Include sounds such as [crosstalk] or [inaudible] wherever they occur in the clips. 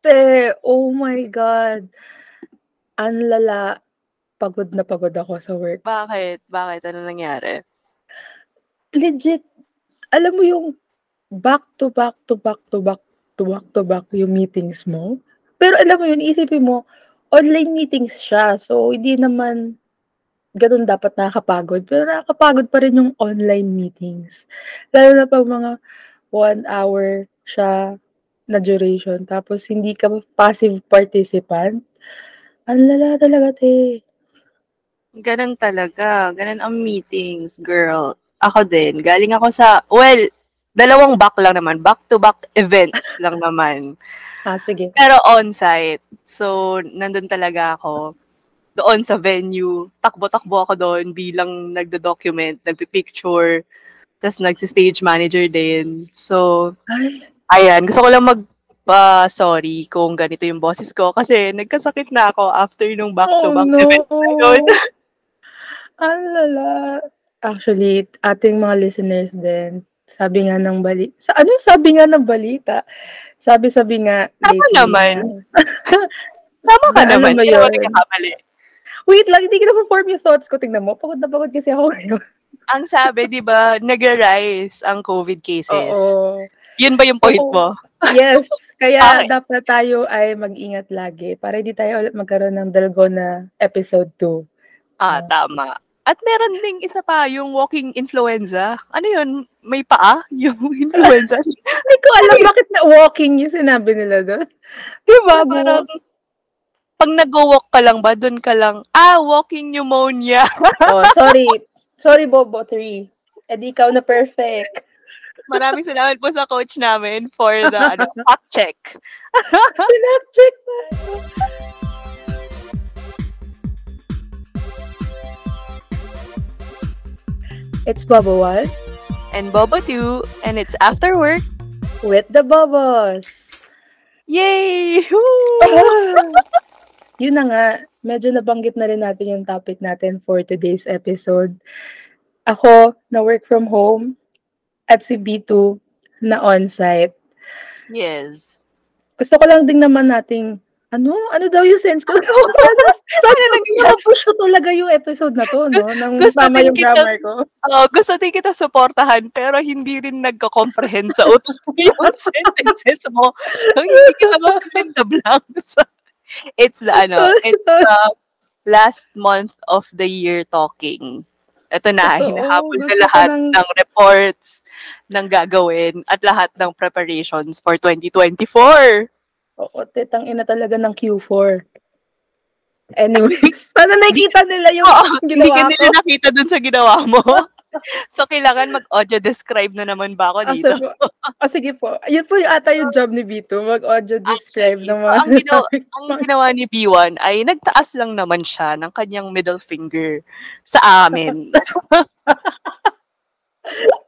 Te, oh my God. Ang lala. Pagod na pagod ako sa work. Bakit? Bakit? Ano nangyari? Legit, alam mo yung back to back to back to back to back to back yung meetings mo. Pero alam mo yun, isipin mo, online meetings siya. So, hindi naman ganun dapat nakakapagod. Pero nakakapagod pa rin yung online meetings. Lalo na pag mga one hour siya na duration. Tapos, hindi ka passive participant. Ang lala talaga, te. Ganun talaga. Ganun ang meetings, girl. Ako din. Galing ako sa, well, dalawang back lang naman. Back-to-back events [laughs] lang naman. Ah, sige. Pero on-site. So, nandun talaga ako doon sa venue. Takbo-takbo ako doon bilang nagdo-document, nagpi-picture, tapos nagsi-stage manager din. So, Ay, ayan, gusto ko lang mag pa sorry kung ganito yung boses ko kasi nagkasakit na ako after nung back-to-back oh, no. events na yun. [laughs] Ang lala. Actually, ating mga listeners din, sabi nga ng balita, sa ano yung sabi nga ng balita? Sabi-sabi nga Tama lately naman. na- [laughs] Tama ka Na ano naman. ba Hindi naman yun? nagkakamali. Wait lang, hindi ko na form yung thoughts ko. Tingnan mo, pagod na pagod kasi ako ngayon. Ang sabi, di ba, nag-rise ang COVID cases. Oo. Yun ba yung point So, mo? [laughs] Yes, kaya Okay. dapat tayo ay mag-ingat lagi para hindi tayo ulit magkaroon ng Dalgona episode 2. Ah, tama. At meron ding isa pa, yung walking influenza. Ano yun? May paa? [laughs] Yung influenza? [laughs] Hindi ko alam bakit na walking yung sinabi nila doon. diba? Parang, pag nag-walk ka lang ba, doon ka lang, ah, walking pneumonia. oh, sorry. Sorry, Bobo 3. Eh di ikaw na perfect. Maraming salamat po sa coach namin for the ano, [laughs] fact check. Pinag-check na. It's Bobo 1 And Bobo 2, and it's after work. with the Bobos. Yay! [laughs] [laughs] Yun na nga, medyo nabanggit na rin natin yung topic natin for today's episode. Ako, na work from home, at si B2, na on-site. yes. Gusto ko lang din naman nating, ano? Ano daw yung sense ko? sana, sana nag-push ko talaga yung episode na to, no? Nang Gusto tama yung kita- grammar ko. Oh, gusto din kita supportahan, pero hindi rin nagko-comprehend sa utos yung [laughs] sentences mo. So, hindi kita ma-fill the blanks. It's the, ano, it's the last month of the year talking. Ito na, Totoo. hinahabol na lahat ng- ng reports ng gagawin at lahat ng preparations for 2024. Oo, tetang ina talaga ng Q4. Anyways, [laughs] sana nakikita nila yung Oo, hindi ginawa ko. nila nakita dun sa ginawa mo. [laughs] so, kailangan mag-audio describe na naman ba ako Ah, dito? so, oh, sige po. Yun po yung ata yung job ni B2, mag-audio describe Actually, ng so ang ginawa, [laughs] ang ginawa ni B1 ay nagtaas lang naman siya ng kanyang middle finger sa amin. [laughs]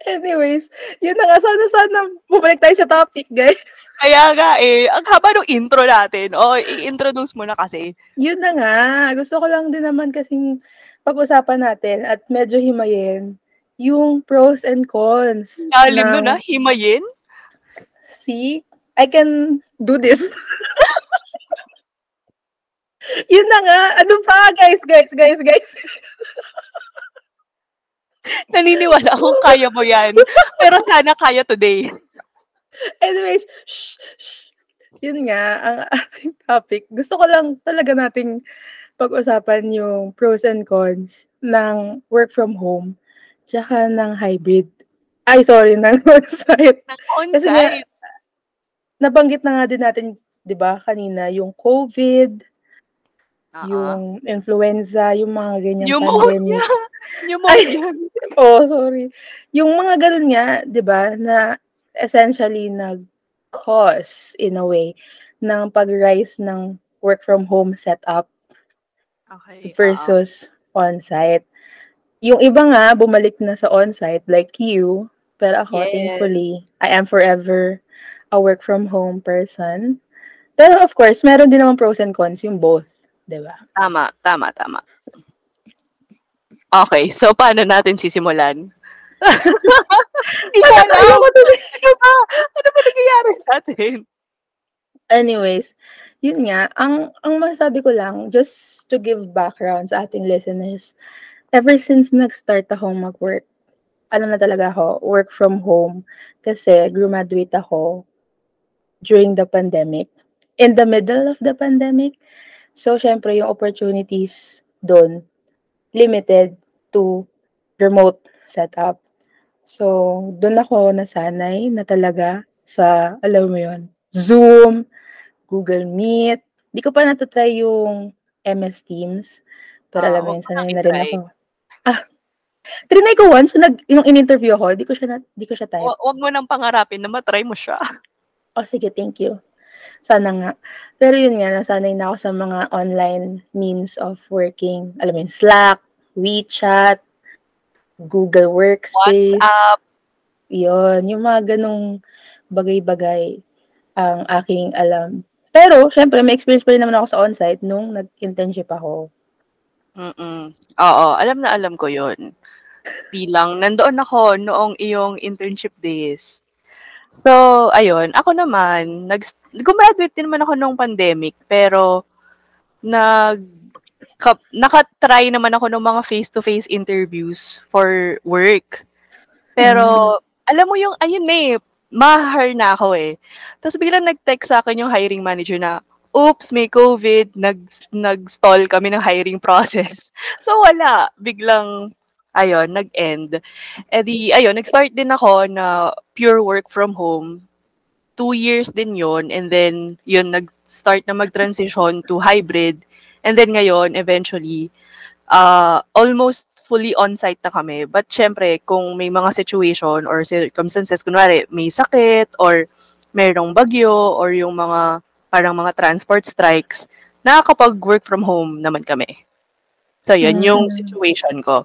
Anyways, yun na nga. Sana, sana bumalik tayo sa topic, guys. [laughs] Kaya nga eh, ang haba ng intro natin. O, i-introduce mo na kasi. Yun na nga. Gusto ko lang din naman kasing pag-usapan natin at medyo himayin yung pros and cons. Lalim ng- nun ah, himayin. See, I can do this. [laughs] yun na nga. Ano pa, guys, guys, guys, guys. [laughs] Naniniwala akong kaya mo yan. Pero sana kaya today. Anyways, shh, shh. yun nga, ang ating topic. Gusto ko lang talaga nating pag-usapan yung pros and cons ng work from home tsaka ng hybrid. Ay, sorry, ng [laughs] on-site. Kasi nga, On-site. nabanggit na nga din natin, di ba, kanina, yung COVID, Oo. yung influenza, yung mga ganyan Pneumonia. pandemic. [laughs] Oh, sorry. Yung mga ganun nga, 'di ba, na essentially nag-cause in a way ng pag-rise ng work from home setup Okay. versus on-site. Yung iba nga bumalik na sa on-site like you, pero ako Yes. thankfully, I am forever a work from home person. Pero of course, meron din naman pros and cons yung both, 'di ba? Tama, tama, tama. Okay, so paano natin sisimulan? [laughs] Ayoko tuloy. Ano ba? Ano ba nangyayari sa atin? Anyways, yun nga, ang ang masasabi ko lang, just to give background sa ating listeners, ever since nag-start akong mag-work, ano na talaga ako, work from home. Kasi graduate ako during the pandemic. In the middle of the pandemic. So, syempre, yung opportunities doon, limited to remote setup. So, doon ako nasanay na talaga sa, alam mo yun, Zoom, Google Meet. Di ko pa natatry yung MS Teams. Pero Ah, alam mo yun, sanay na rin ako. Ah, trinay ko once, nag, yung in-interview ako, di ko siya, na, di ko siya type. Wa wag mo nang pangarapin na ma-try mo siya. [laughs] Oh, sige, thank you. Sana nga. Pero yun nga, nasanay na ako sa mga online means of working. Alam mo yun, Slack, WeChat, Google Workspace. WhatsApp. Yun, yung mga ganong bagay-bagay ang aking alam. Pero, syempre, may experience pa rin naman ako sa on-site nung nag-internship ako. Mm. Oo, alam na alam ko yun. Bilang nandoon ako noong iyong internship days. So, ayun, ako naman, nag gumraduate din naman ako nung pandemic, pero nag kap naka-try naman ako ng mga face-to-face interviews for work. Pero, alam mo yung ayun na eh, ma-hire na ako eh. Tapos biglang nag-text sa akin yung hiring manager na, "Oops, may COVID." Nag nag-stall kami ng hiring process. [laughs] So, wala, biglang ayun, nag-end. Eh di ayun, nag-start din ako na pure work from home. 2 years din yun and then yun, nag-start na mag-transition to hybrid. And then ngayon, eventually, ah, almost fully on-site na kami. But siyempre, kung may mga situation or circumstances, kunwari may sakit or merong bagyo or yung mga parang mga transport strikes, nakakapag-work from home naman kami. So yun, yung Mm. situation ko.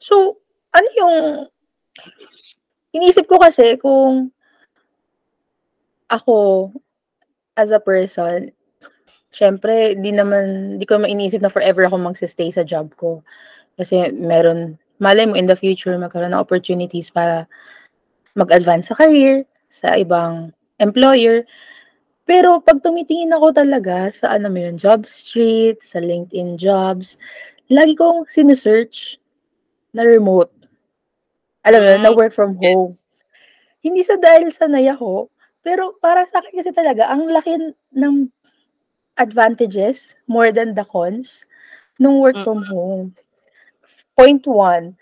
So, ano yung iniisip ko kasi kung ako, as a person, siyempre di naman di ko naman iniisip na forever ako magse-stay sa job ko. Kasi meron malay mo in the future magkaroon ng opportunities para mag-advance sa career, sa ibang employer. Pero 'pag tumitingin ako talaga sa ano mo yun, job street, sa LinkedIn jobs, lagi kong sine-search na remote. Alam mo yun, na Hmm, work from home. yes. Hindi sa dahil sanay ako, pero para sa'kin kasi talaga ang laki ng advantages more than the cons nung work from Mm. home. Point 1,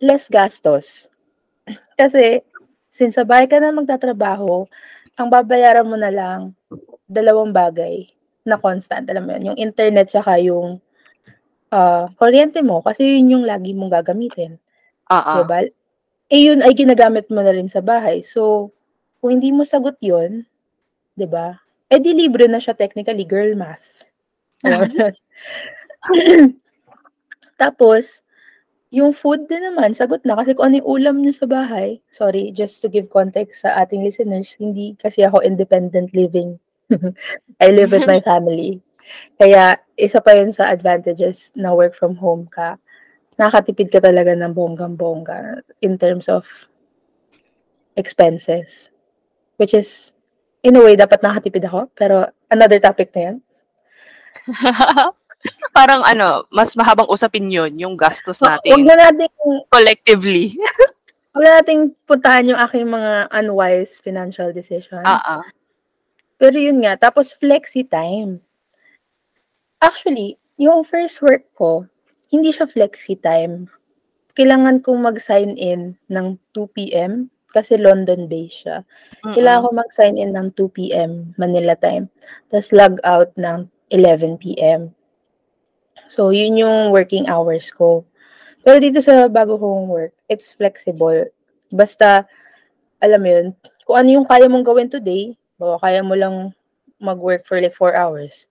less gastos. [clears throat] Kasi since sa bahay ka na magtatrabaho, ang babayaran mo na lang dalawang bagay na constant, alam mo yun, yung internet tsaka yung, ah, kuryente mo kasi yun yung lagi mong gagamitin, 'di Oo. ba? Eh, yun ay ginagamit mo na rin sa bahay. So, kung hindi mo sagot yun, 'di ba, eh, di libre na siya technically, girl math. [laughs] Tapos, yung food din naman sagot na kasi kung ano yung ulam niyo sa bahay sorry, just to give context sa ating listeners, hindi kasi ako independent living. [laughs] I live with my [laughs] family. Kaya isa pa yun sa advantages na work from home ka. Nakakatipid ka talaga ng bonggang-bongga in terms of expenses. Which is, in a way, dapat nakakatipid ako, pero another topic na yan. [laughs] Parang ano, mas mahabang usapin yun, yung gastos O wag natin na nating collectively. [laughs] wag na nating puntahan yung aking mga unwise financial decisions. Oo. Pero yun nga, tapos flexi time. Actually, yung first work ko, hindi siya flexi time. Kailangan kong mag-sign in ng 2 PM kasi London-based siya. Kailangan Mm. ko mag-sign in ng 2 PM Manila time, ta's log out ng 11 PM. So, yun yung working hours ko. Pero dito sa bago kong work, it's flexible. Basta, alam mo yun, kung ano yung kaya mong gawin today, halimbawa kaya mo lang mag-work for like 4 hours,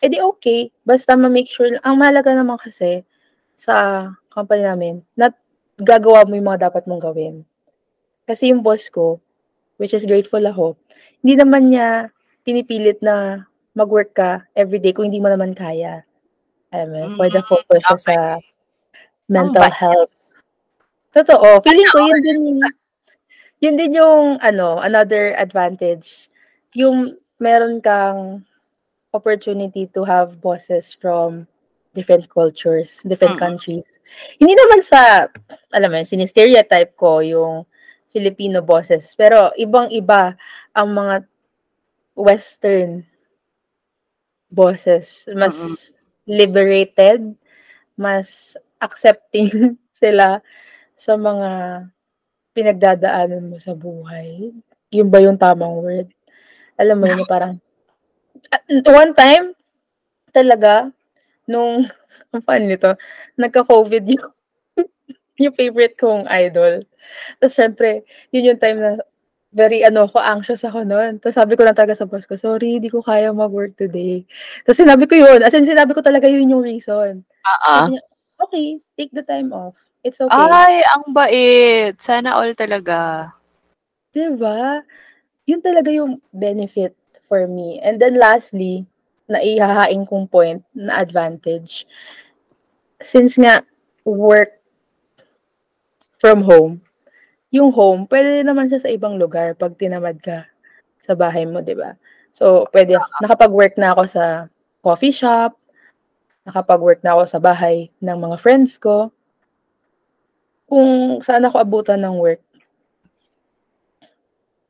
eh di okey. Basta ma-make sure ang mahalaga naman kasi sa company namin na gagawa mo yung mga dapat mong gawin. Kasi yung boss ko, which is grateful ako, hindi naman niya pinipilit na mag-work ka everyday kung hindi mo naman kaya. Alam mo for the Hmm, focus siya sa mental niya. health. Totoo, feeling ko yun din Yun din yung ano, another advantage, yung meron kang opportunity to have bosses from different cultures, different Mm. countries. Hindi naman sa alam mo yun, sine-stereotype ko yung Filipino bosses, pero ibang-iba ang mga western bosses. Mas Mm. Liberated, mas accepting [laughs] sila sa mga pinagdadaanan mo sa buhay. Yun ba yung tamang word? Alam mo yun, parang one time talaga nung [laughs] ang funny nito, nagka-COVID yung [laughs] yung favorite kong idol. Tapos siyempre, yun yung time na very ano ako, anxious ako nun. Tapos sabi ko lang talaga sa boss ko, "Sorry, di ko kaya mag-work today." Tapos sinabi ko yun, as in sinabi ko talaga yun yung reason. Niya, "Okey, take the time off. It's okay." Ay, ang bait. Sana all talaga. 'Di ba? Yun talaga yung benefit for me. And then lastly, na ihahain kong point na advantage, since nga work from home, yung home puwede naman siya sa ibang lugar 'pag tinamad ka sa bahay mo, 'di ba? So, puwede nakapag-work na ako sa coffee shop, nakapag-work na ako sa bahay ng mga friends ko. Kung saan ako abutan ng work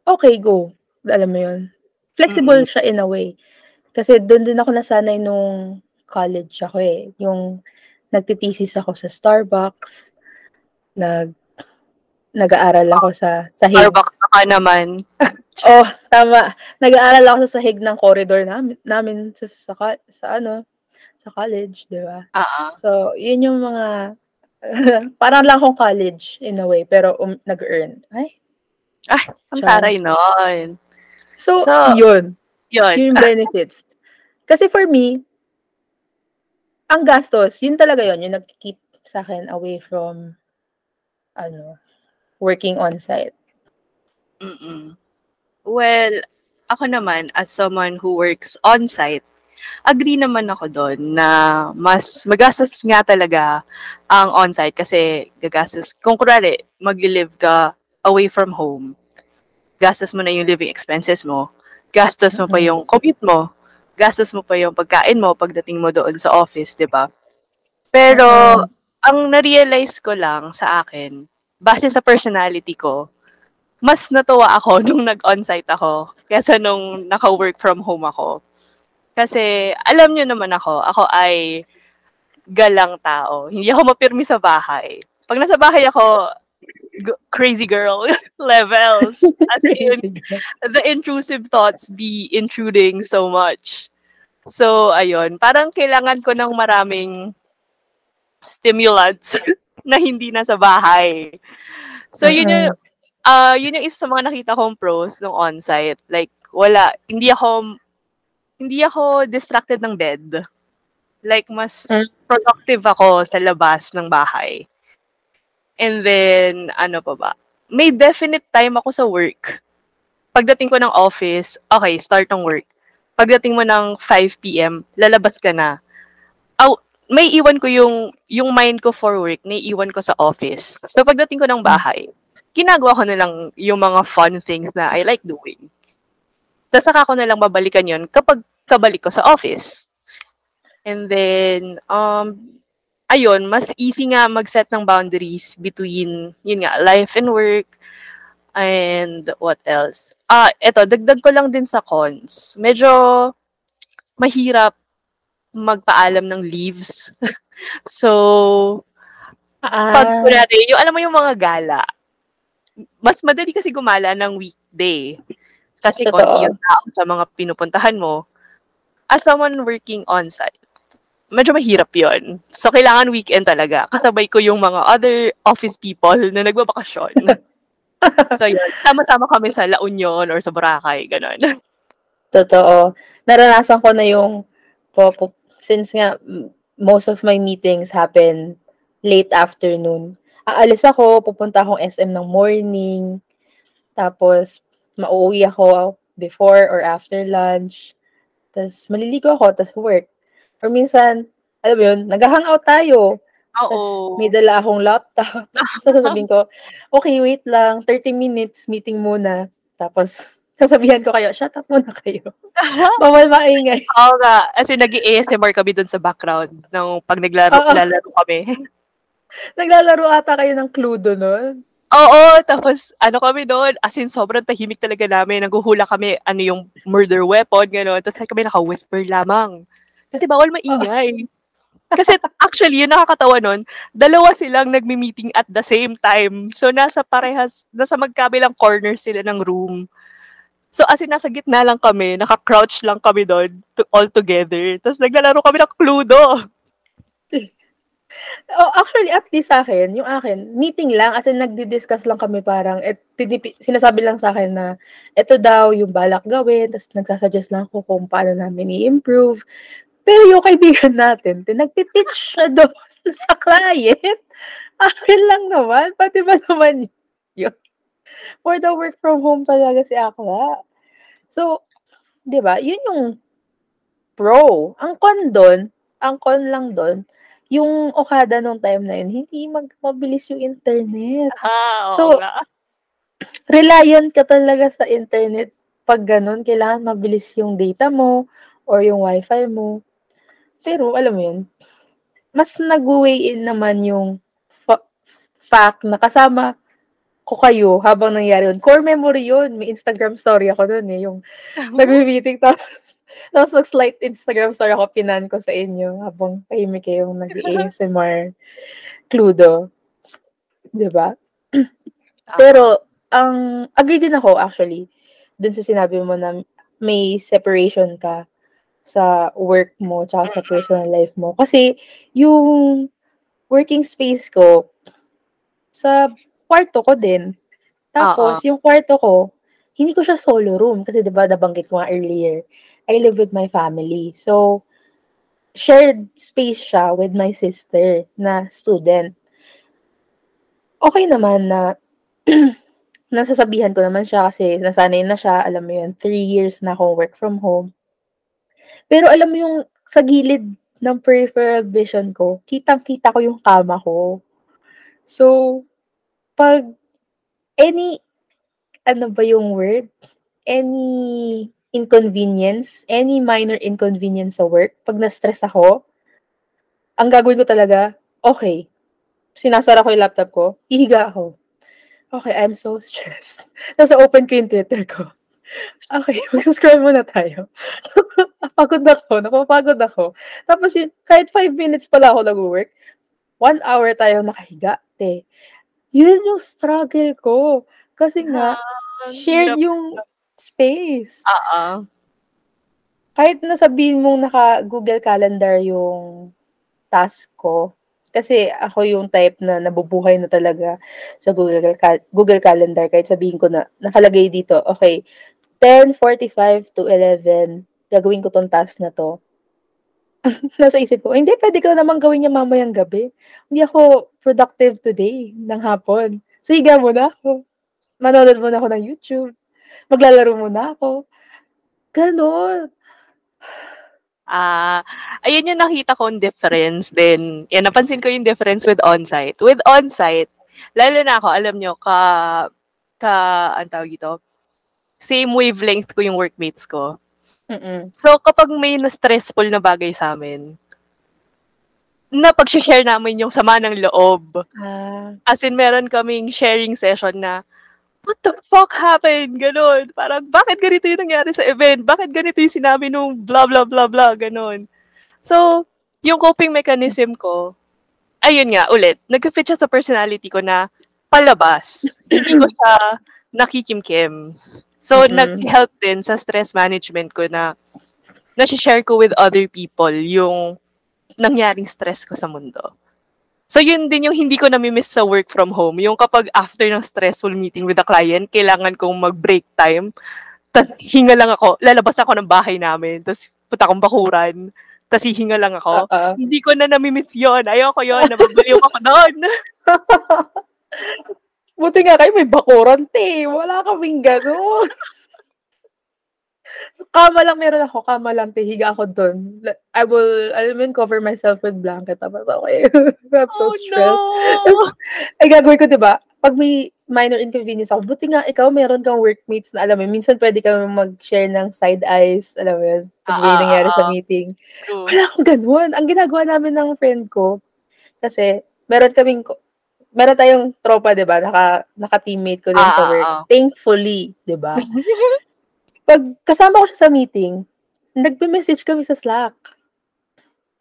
okey, go. Alam mo yun? Flexible Mm. siya in a way. Kasi dun din ako nasanay nung college ako, eh, yung nagte-thesis ako sa Starbucks, nag nag-aaral ako sa sahig. Starbucks ka naman. [laughs] Oh, tama. Nag-aaral ako sa sahig ng corridor namin namin sa sa sa ano, sa college, 'di ba? Oo. So, yun yung mga [laughs] parang lang akong college in a way, pero um, nag-earn. Ay, Ay, ang taray nun. So, So, yun. yun. Yun yung [laughs] benefits. Kasi for me, ang gastos, yun talaga yun, yung nagki-keep sa'kin away from ano, working on-site. Mm. Well, ako naman as someone who works on-site, agree naman ako dun na mas magastos nga talaga ang on-site kasi gagastos kung kunwari magli-live ka away from home, gastos mo na yung living expenses mo, gastos mo pa yung commute mo, gastos mo pa yung pagkain mo pagdating mo doon sa office, 'di ba? Pero ang na-realize ko lang sa akin, base sa personality ko, mas natuwa ako [laughs] nung nag-on-site ako kaysa nung naka-work from home ako. Kasi alam niyo naman ako, ako ay galang tao. Hindi ako mapirmi sa bahay. 'Pag nasa bahay ako, g- crazy girl [laughs] levels. As [laughs] in, the intrusive thoughts be intruding so much. So, ayun, parang kailangan ko ng maraming stimulants na hindi nasa bahay. So, yun yung, ah yun yung isa sa mga nakita kong pros ng on-site. Like, wala, hindi ako, hindi ako distracted ng bed. Like, mas Mm. productive ako sa labas ng bahay. And then, ano pa ba? May definite time ako sa work. Pagdating ko ng office, okay, start ng work. Pagdating mo ng 5 p.m., lalabas ka na. Aw, may iwan ko yung, yung mind ko for work, naiiwan ko sa office. So, pagdating ko ng bahay, ginagawa ko na lang yung mga fun things na I like doing. Tapos saka ko na lang babalikan yon kapag kabalik ko sa office. And then, um, ayun, mas easy nga mag-set ng boundaries between, yun nga, life and work. And what else? Ah, eto, dagdag ko lang din sa cons. Medyo mahirap magpaalam ng leaves. [laughs] so, pag Ah, kunwari, yung alam mo yung mga gala, mas madali kasi gumala ng weekday. Kasi konti Totoo. yung tao sa mga pinupuntahan mo. As someone working on-site, medyo mahirap yon So, kailangan weekend talaga. Kasabay ko yung mga other office people na nagbabakasyon. [laughs] so, yun. Sama-sama kami sa La Union or sa Boracay, gano'n. totoo. Naranasan ko na yung po po since nga most of my meetings happen late afternoon. Aalis ako, pupunta akong SM ng morning, tapos mauuwi ako before or after lunch, tas maliligo ako, tas work. Or minsan, alam mo yun, nagha-hangout tayo, Tas may dala akong laptop. Tas [laughs] sasabihin ko, "Okey, wait lang, 30 minutes meeting muna." Tapos sasabihan ko kayo, "Shut up muna kayo. [laughs] Bawal maingay." Oo nga, as in nag-e-ASMR kami dun sa background ng 'pag naglaro Oo. naglalaro kami. [laughs] Naglalaro ata kayo ng Cluedo nun? Oo, tapos ano kami dun, as in sobrang tahimik talaga namin, naghuhula kami ano yung murder weapon, gano'n. Lagi kami naka-whisper lamang, kasi bawal maingay. Kasi actually yung nakakatawa nun, dalawa silang nagme-meeting at the same time. So nasa parehas nasa magkabilang corner sila ng room. So as in nasa gitna lang kami, naka-crouch lang kami dun to all together. Tas naglalaro kami ng Cluedo. [laughs] Oh, actually at least sa'kin, yung akin meeting lang, as in nagdi-discuss lang kami parang et pinipi sinasabi lang sa'kin na eto daw yung balak gawin, tas nagsa-suggest lang ako kung paano namin i-improve. Pero yung kaibigan natin, nagpi-pitch siya [laughs] dun sa client. Akin lang naman, pati ba naman yun? For the work from home talaga si akla. So, 'di ba, yun yung pro. Ang con dun, ang con lang dun, yung Okada nung time na yun hindi mag mabilis yung internet. Ah, So, nga. reliant ka talaga sa internet 'pag gano'n, kailangan mabilis yung data mo or yung wifi mo. Pero alam mo yun, mas nagwe-weigh in naman yung fa fact na kasama ko kayo habang nangyari yun. Core memory yun, may Instagram story ako dun, eh, yung [laughs] nagme-meeting tapos tapos nag-slight Instagram story ako, pinan ko sa inyo habang tahimik kayong nag-e-ASMR Cluedo. 'Di ba? Tama. [clears throat] Pero ang agree din ako actually, dun sa sinabi mo na may separation ka sa work mo tsaka sa personal life mo. Kasi yung working space ko, sa kwarto ko din. Tapos Oo. yung kwarto ko, hindi ko siya solo room kasi 'di ba nabanggit ko nga earlier, I live with my family. So, shared space siya with my sister na student. Okey naman na [clears throat] nasasabihan ko naman siya kasi nasanay na siya, alam mo yun, 3 years na akong work from home. Pero alam mo yung sa gilid ng peripheral vision ko, kitang-kita ko yung kama ko. So, 'pag any ano ba yung word? Any inconvenience, any minor inconvenience sa work, 'pag na-stress ako, ang gagawin ko talaga, okey, sinasara ko yung laptop ko, hihiga ako. Okey, I'm so stressed. [laughs] Tapos o-open ko yung Twitter ko. [laughs] Okey, [laughs] magso-scroll muna tayo. Pagod ako, napapagod ako. Tapos yun, kahit 5 minutes pala ako nagwo-work, 1 hour tayong nakahiga, te. Yun yung struggle ko. Kasi nga, Ah, ang shared hirap yung space. Oo. Kahit na sabihin mong naka-Google Calendar yung task ko, kasi ako yung type na nabubuhay na talaga sa Google Cal Google Calendar kahit sabihin ko na nakalagay dito, okey, 10:45 to 11 gagawin ko 'tong task na 'to. [laughs] Nasa isip ko, hindi puwede ko namang gawin yan mamayang gabi. Hindi ako productive today ng hapon. So, higa muna ako. Manonood muna ako ng YouTube. Maglalaro muna ako. Gano'n. Ah, ayun yung nakita kong difference din. Yan, napansin ko yung difference with on-site. With on-site, lalo na ako, alam niyo, ka ka anong tawag dito, same wavelength ko yung workmates ko. Mm. So, kapag may na-stressful na bagay sa'min, napagse-share namin yung sama ng loob. Ah. As in, meron kaming sharing session na, "What the fuck happened?" Gano'n. Parang, "Bakit ganito yung nangyari sa event? Bakit ganito yung sinabi nung blah, blah, blah, blah," gano'n. So, yung coping mechanism ko, ayun nga, ulit, nagfi-fit siya sa personality ko na palabas. Hindi ko siya nakikimkim. So, Mm. nag-help din sa stress management ko na nashi-share ko with other people yung nangyaring stress ko sa mundo. So, yun din yung hindi ko nami-miss sa work from home. Yung kapag after ng stressful meeting with a client, kailangan kong mag-break time. Tas hinga lang ako. Lalabas ako ng bahay namin. Tas punta akong bakuran. Tas hihinga lang ako. Oo. Hindi ko na nami-miss yun. Ayoko yun. Nababaliw ako do'n. [laughs] Buti nga kayo may bakuran, te. Wala kaming gano'n. Kama lang meron ako, kama lang, hihiga ako dun. I will, alam mo cover myself with blanket tapos okay. [laughs] I'm so Oh, stressed. no! Tas, ay gagawin ko 'di ba, 'pag may minor inconvenience ako, buti nga ikaw meron kang workmates na alam mo minsan puwede kang mag-share ng side eyes, alam mo yun, 'pag may Oo, nangyari sa oo. meeting. True. Wala akong gano'n. Ang ginagawa namin ng friend ko, kasi meron kaming ko meron tayong tropa 'di ba, naka naka-teammate ko din sa Oo, work. oo. Thankfully, 'di ba? [laughs] 'Pag kasama ko siya sa meeting, nagme-message kami sa Slack.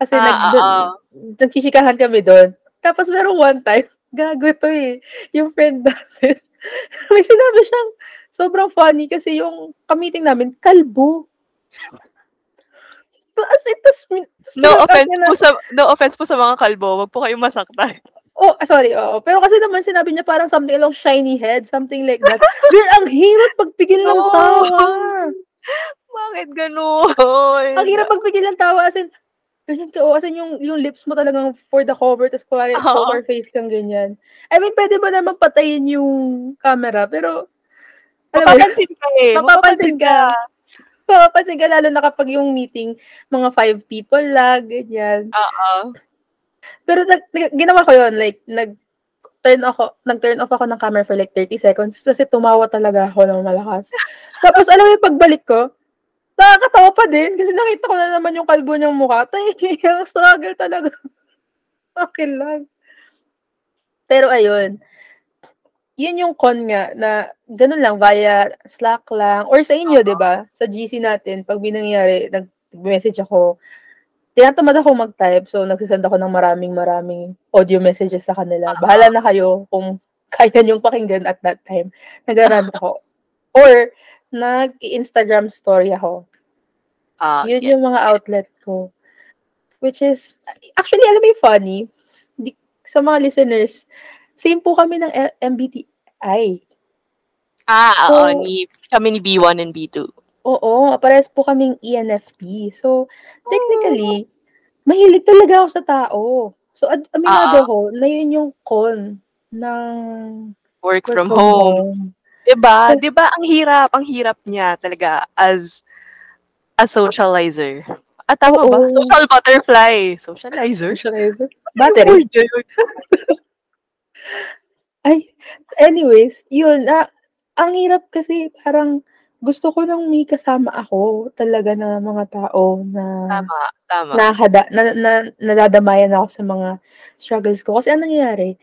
Kasi nag Ah, dun oo. nagchichikahan kami dun. Tapos merong one time, [laughs] gago 'to, eh, yung friend namin, [laughs] may sinabi siyang sobrang funny kasi yung ka-meeting namin kalbo. As in tas No offense po sa no offense po sa mga kalbo, wag po kayong masaktan. Oh, sorry, oo. Pero kasi naman sinabi niya parang something along shiny head, something like that. [laughs] Girl, ang hirap magpigil ng tawa. [laughs] Bakit gano'n? Ang hirap magpigil ng tawa as in, ganyan ka, oh, as in yung yung lips mo talagang for the cover tas kunwari [laughs] Oo. poker face kang ganyan. I mean, puwede mo naman patayin yung camera pero Mapapansin ka, eh, mapapansin mapapansin ka. ka. Mapapansin ka lalo na kapag yung meeting mga 5 people lang, ganyan. Oo. Pero nag nag ginawa ko yun, like nag-turn ako nag-turn off ako ng camera for like 30 seconds kasi tumawa talaga ako ng malakas. [laughs] Tapos alam mo yung pagbalik ko, nakakatawa pa din kasi nakita ko na naman yung kalbo niyang mukha. [laughs] Tay, ang struggle talaga. [laughs] Akin lang. Pero ayun, yun yung con nga na ganun lang via Slack lang or sa inyo, 'di Oo. ba? Sa GC natin 'pag may nangyari nag-message ako, tinatamad ako mag-type so nagse-send ako ng maraming-maraming audio messages sa kanila. Oo. Bahala na kayo kung [laughs] kaya niyong pakinggan at that time. Nagra-rant [laughs] ako or nag-i-Instagram story ako. Ah, Yun yes, yung mga outlet ko. Which is actually alam mo yung funny? Di sa mga listeners, same po kami ng MBTI. Ah, So oo, ni kami ni B1 and B2. Oo, parehas po kaming ENFP. So, Oh. technically, mahilig talaga ako sa tao. So, ad aminado Oo. ako na yun yung con ng Work work from from home. home. 'Di ba? 'Di ba ang hirap, ang hirap niya talaga as a socializer. Ah, tama ba? Oo. Social butterfly. Socializer? Socializer? Battery? Ay, anyways, yun, ah, ang hirap kasi parang gusto ko ng may kasama ako talaga na mga tao na Tama, tama. nakakada na na nadadamayan ako sa mga struggles ko. Kasi ang nangyayari,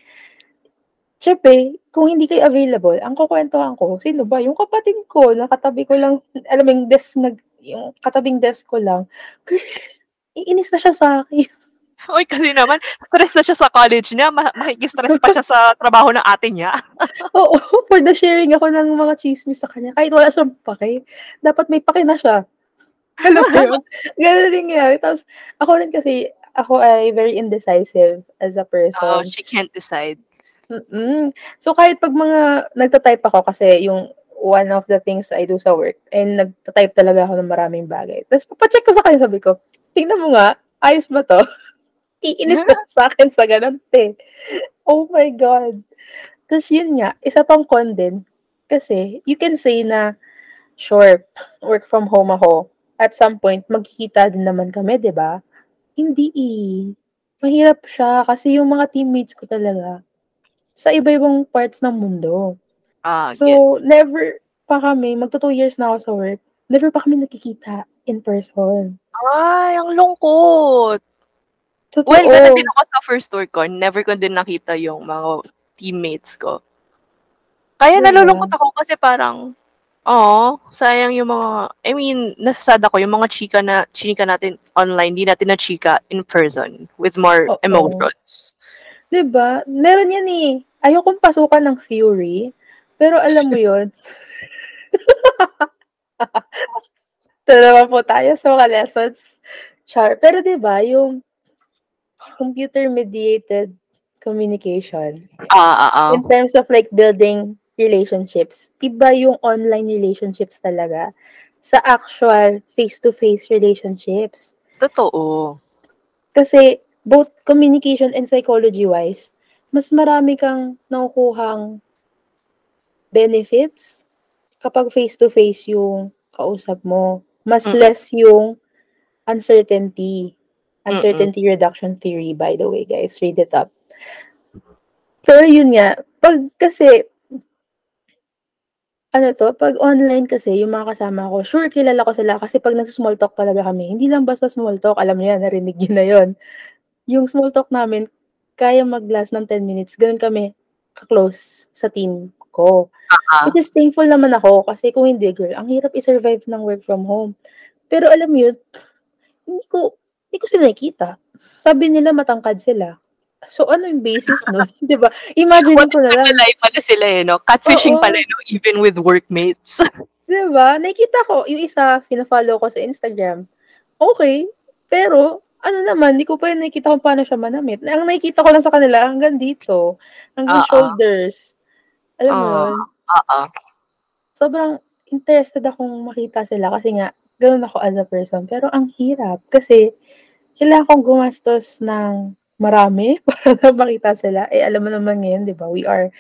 siyempre kung hindi kayo available, ang kukuwentuhan ko, sino ba? Yung kapatid ko na katabi ko lang, [laughs] alam mo yung desk nag yung katabing desk ko lang. Girl, [laughs] iinis na siya sa'kin. [laughs] Uy, kasi naman stress na siya sa college niya, ma makiki-stress pa siya sa [laughs] trabaho ng ate niya. [laughs] Oo, for the sharing ako ng mga tsismis sa kanya kahit wala siyang pake, dapat may pake na siya. Alam mo yun? Gano'n din nangyari. Tapos ako rin kasi, ako ay very indecisive as a person. she can't decide. Mm. So, kahit 'pag mga nagta-type ako kasi yung one of the things I do sa work and nagta-type talaga ako ng maraming bagay. Tapos papa-check ko sa kanya sabi ko, "Tingnan mo nga, ayos ba 'to?" Iinis na sa'kin sa gano'n, te. Oh my God. Tapos yun nga, isa pang con din, kasi you can say na, "Sure, work from home ako. At some point magkikita din naman kami, 'di ba?" Hindi, eh. Mahirap siya kasi yung mga teammates ko talaga, sa iba-ibang parts ng mundo. Ah. So, never pa kami magtu-2 years na ako sa work, never pa kami nagkikita in person. Ay, ang lungkot. Totoo. Well, gano'n din ako sa first work ko, never ko din nakita yung mga teammates ko. Kaya nalulungkot ako kasi parang, aw, sayang yung mga I mean, nasa-sad ako yung mga chika na chinika natin online, di natin na-chika in person with more Oo. emotions. 'Di ba? Meron yan, eh. Ayokong pasukan ng theory, pero alam mo yun [laughs] Ito naman po tayo sa mga lessons. Char. Pero 'di ba yung computer-mediated communication, Ah, in oo. terms of like building relationships, iba yung online relationships talaga sa actual face-to-face relationships. Totoo. Kasi both communication and psychology-wise, mas marami kang nakukuhang benefits kapag face-to-face yung kausap mo. mas Mm. less yung uncertainty. Uncertainty reduction theory, by the way, guys. Read it up. Pero yun nga, pag kasi ano 'to, pag online kasi yung mga kasama ko, sure kilala ko sila kasi pag nagso-small talk talaga kami, hindi lang basta small talk, alam niyo yan, narinig niyo na yun. Yung small talk namin, kaya mag-last ng 10 minutes, gano'n kami ka-close sa team ko. Oo. Which is thankful naman ako kasi kung hindi, girl, ang hirap i-survive ng work from home. Pero alam mo yun, hindi ko hindi ko sila nakikita. Sabi nila matangkad sila. So, ano yung basis nun, [laughs] 'di ba? Imagine What ko na lang. life pala sila eh, no? Catfishing Oo. pala, no? Even with workmates. [laughs] 'Di ba? Nakikita ko, yung isa, fina-follow ko sa Instagram. Okay, pero ano naman, hindi ko pa nakikita kung paano siya manamit. Ang nakikita ko lang sa kanila, hanggang dito, hanggang Oo. shoulders. Alam mo Oo. yun? Oo. Sobrang interested akong makita sila kasi nga, gano'n ako as a person. Pero ang hirap kasi kailangan kong gumastos ng marami [laughs] para lang makita sila. Eh, alam mo naman ngayon, 'di ba, we are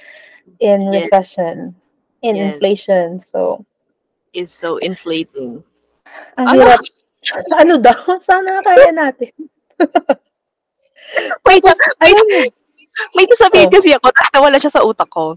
in Yes. recession, in Yes. inflation. So, Is so inflating. ang Ano? hirap. [laughs] Ano daw? Sana kaya natin. Wait, Tapos, wait, mo may sasabihin Oh. kasi ako, tapos nawala siya sa utak ko.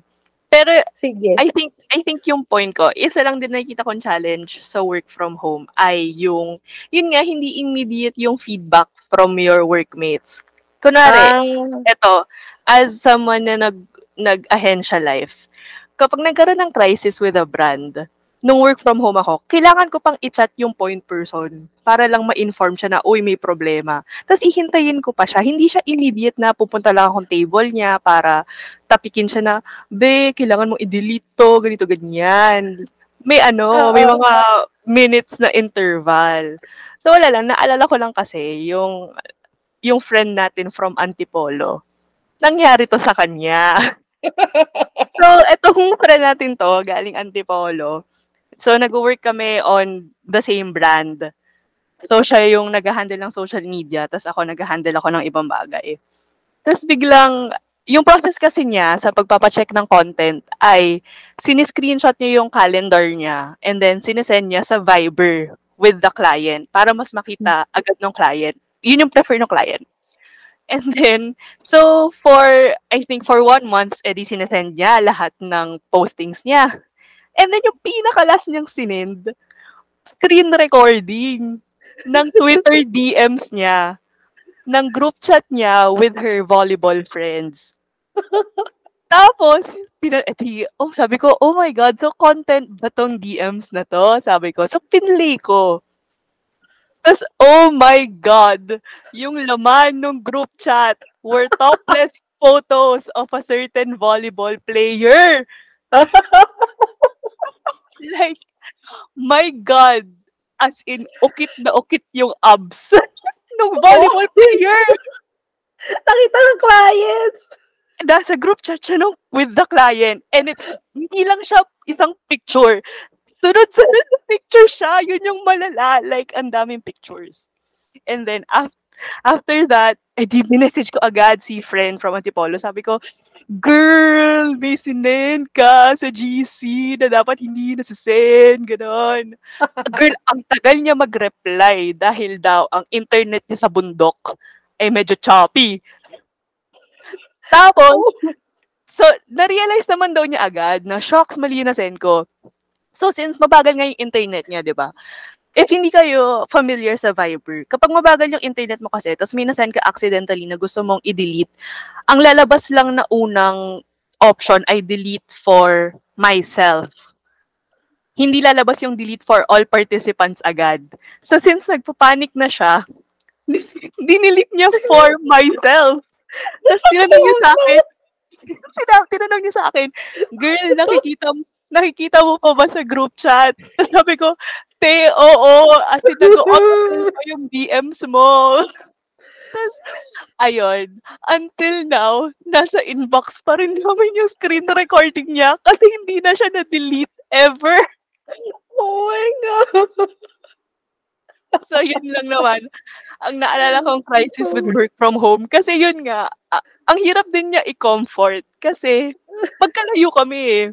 Pero sige. I think I think yung point ko, isa lang din nakikita kong challenge sa work from home ay yung yun nga hindi immediate yung feedback from your workmates. Kunwari, eto, as someone na nag nag-ahensya life, kapag nagkaroon ng crisis with a brand, nung work from home ako, kailangan ko pang i-chat yung point person para lang ma-inform siya na, uy, may problema. Tapos ihintayin ko pa siya. Hindi siya immediate na pupunta lang akong table niya para tapikin siya na, be, kailangan mong i-delete to, ganito, ganyan. May ano, may Oo. mga minutes na interval. So wala lang, naalala ko lang kasi yung yung friend natin from Antipolo. Nangyari to sa kanya. [laughs] so, etong friend natin to, galing Antipolo. So, nag-work kami on the same brand. So, siya yung nag-handle ng social media, tapos ako nag-handle ako ng ibang bagay. Tapos biglang, yung process kasi niya sa pagpapacheck ng content ay siniscreenshot niya yung calendar niya and then sinesend niya sa Viber with the client para mas makita agad ng client. Yun yung prefer ng client. And then, so for, I think for one month, edi sinesend niya lahat ng postings niya. And then yung pinaka-last niyang sinend, screen recording ng Twitter [laughs] DMs niya, ng group chat niya with her volleyball friends. Tapos, pina, edi, oh, sabi ko, oh my God, so content ba tong DMs na to? Sabi ko, so pinlay ko. Tapos, oh my God, yung laman ng group chat were topless [laughs] photos of a certain volleyball player. [laughs] [laughs] like, my God, as in, ukit na ukit yung abs [laughs] ng volleyball player. nakita ng client. Nasa group chat siya nung, with the client. And it's, hindi lang siya isang picture. Sunod-sunod na picture siya. Yun yung malala. Like, ang daming pictures. And then, after, after that, eh di message ko agad si friend from Antipolo. Sabi ko, girl, may sinend ka sa GC na dapat hindi nasasend, ganon. Girl, ang tagal niya mag-reply dahil daw ang internet niya sa bundok ay medyo choppy. Tapos, so, na-realize naman daw niya agad na shocks, mali na send ko. So, since mabagal nga yung internet niya, di ba? If hindi kayo familiar sa Viber, kapag mabagal yung internet mo kasi, tapos may nasend ka accidentally na gusto mong i-delete, ang lalabas lang na unang option ay delete for myself. Hindi lalabas yung delete for all participants agad. So, since nagpapanik na siya, [laughs] dinilit niya for myself. Tapos tinanong niya sa akin, tina- [laughs] tinanong niya sa akin, girl, nakikita mo, nakikita mo pa ba sa group chat? [laughs] Tapos sabi ko, te, oo, as in, nag-off [laughs] yung DMs mo. [laughs] Tapos, ayun, until now, nasa inbox pa rin namin yung screen recording niya kasi hindi na siya na-delete ever. Oh my God. So, yun lang naman. Ang naalala kong crisis with work from home. Kasi yun nga, ang hirap din niya i-comfort. Kasi, pagkalayo kami eh.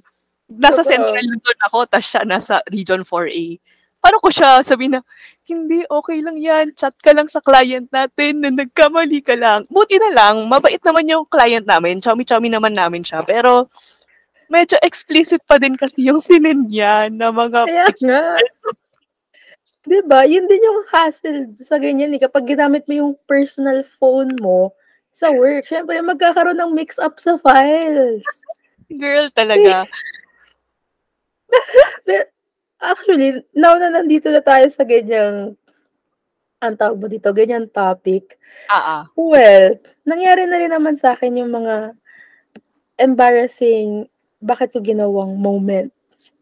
Nasa Totoo. Central Luzon ako, tas siya nasa Region 4A. paano ko siya sabihin na, "Hindi, okey lang 'yan, chat ka lang sa client natin na nagkamali ka lang." Buti na lang, mabait naman yung client namin, chowmy-chowmy naman namin siya. Pero medyo explicit pa din kasi yung sinend niya na mga Kaya nga. 'Di ba, yun din yung hassle sa ganyan, eh, kapag ginamit mo yung personal phone mo sa work, siyempre magkakaroon ng mix-up sa files. Girl talaga. Actually, now na nandito na tayo sa ganyang anong tawag mo dito, ganyang topic. Oo. Well, nangyari na rin naman sa'kin yung mga embarrassing, bakit ko ginawang moment